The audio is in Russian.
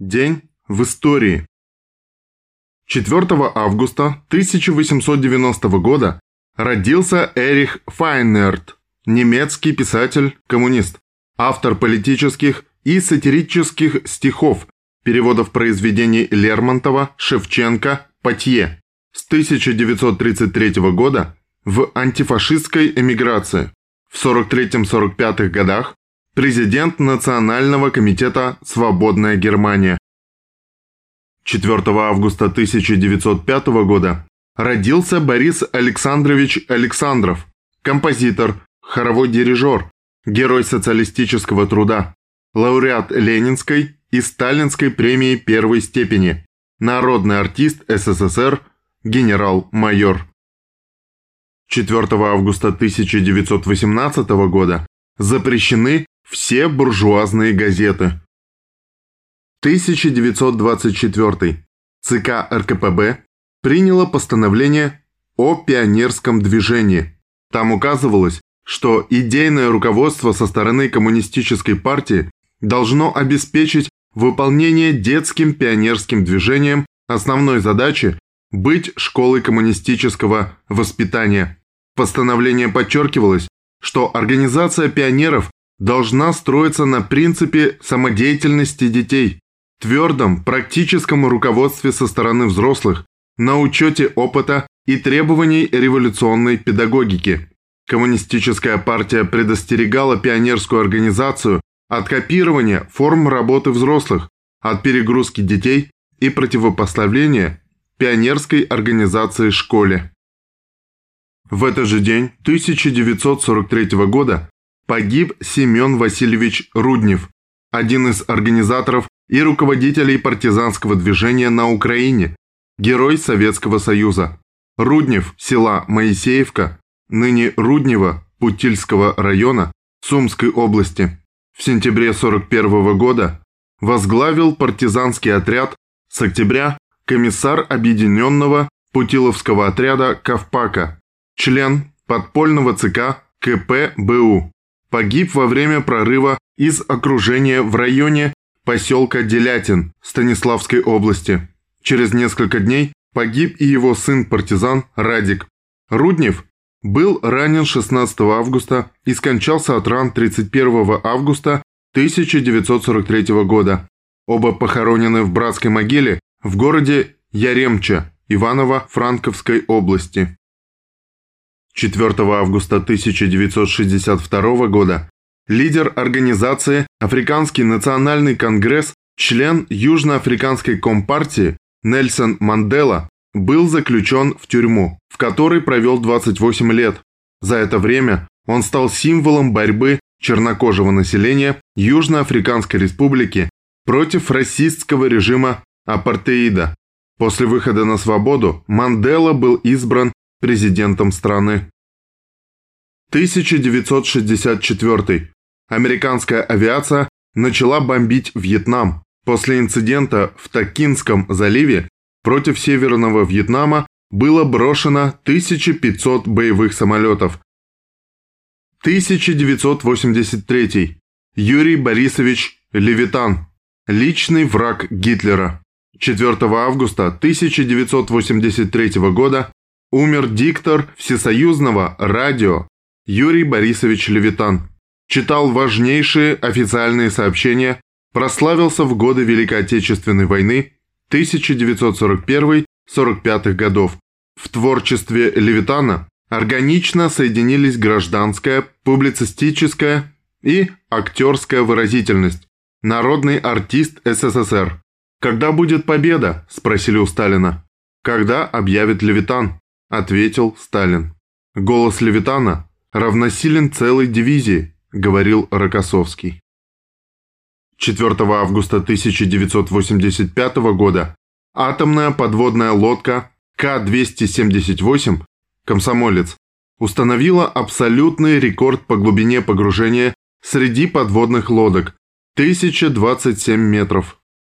День в истории. 4 августа 1890 года родился Эрих Файнерт, немецкий писатель-коммунист, автор политических и сатирических стихов, переводов произведений Лермонтова, Шевченко, Патье. С 1933 года в антифашистской эмиграции. В 43-45 годах президент Национального комитета «Свободная Германия». 4 августа 1905 года родился Борис Александрович Александров, композитор, хоровой дирижер, герой социалистического труда, лауреат Ленинской и Сталинской премии первой степени, народный артист СССР, генерал-майор. 4 августа 1918 года запрещены все буржуазные газеты. 1924. ЦК РКПБ приняло постановление о пионерском движении. Там указывалось, что идейное руководство со стороны коммунистической партии должно обеспечить выполнение детским пионерским движением основной задачи быть школой коммунистического воспитания. Постановление подчеркивалось, что организация пионеров должна строиться на принципе самодеятельности детей, твердом практическом руководстве со стороны взрослых, на учете опыта и требований революционной педагогики. Коммунистическая партия предостерегала пионерскую организацию от копирования форм работы взрослых, от перегрузки детей и противопоставления пионерской организации школе. В этот же день 1943 года погиб Семен Васильевич Руднев, один из организаторов и руководителей партизанского движения на Украине, герой Советского Союза. Руднев, села Моисеевка, ныне Руднево, Путильского района, Сумской области. В сентябре 1941 года возглавил партизанский отряд с октября комиссар объединенного Путиловского отряда Ковпака, член подпольного ЦК КПБУ погиб во время прорыва из окружения в районе поселка Делятин Станиславской области. Через несколько дней погиб и его сын-партизан Радик. Руднев был ранен 16 августа и скончался от ран 31 августа 1943 года. Оба похоронены в братской могиле в городе Яремча Иваново-Франковской области. 4 августа 1962 года лидер организации Африканский национальный конгресс, член Южноафриканской компартии Нельсон Мандела был заключен в тюрьму, в которой провел 28 лет. За это время он стал символом борьбы чернокожего населения Южноафриканской республики против расистского режима апартеида. После выхода на свободу Мандела был избран президентом страны. 1964. Американская авиация начала бомбить Вьетнам. После инцидента в Токинском заливе против Северного Вьетнама было брошено 1500 боевых самолетов. 1983. Юрий Борисович Левитан. Личный враг Гитлера. 4 августа 1983 года умер диктор Всесоюзного радио Юрий Борисович Левитан. Читал важнейшие официальные сообщения, прославился в годы Великой Отечественной войны 1941-45 годов. В творчестве Левитана органично соединились гражданская, публицистическая и актерская выразительность. Народный артист СССР. «Когда будет победа?» – спросили у Сталина. «Когда объявит Левитан?» – ответил Сталин. Голос Левитана равносилен целой дивизии, говорил Рокоссовский. 4 августа 1985 года атомная подводная лодка К-278 «Комсомолец» установила абсолютный рекорд по глубине погружения среди подводных лодок – 1027 метров.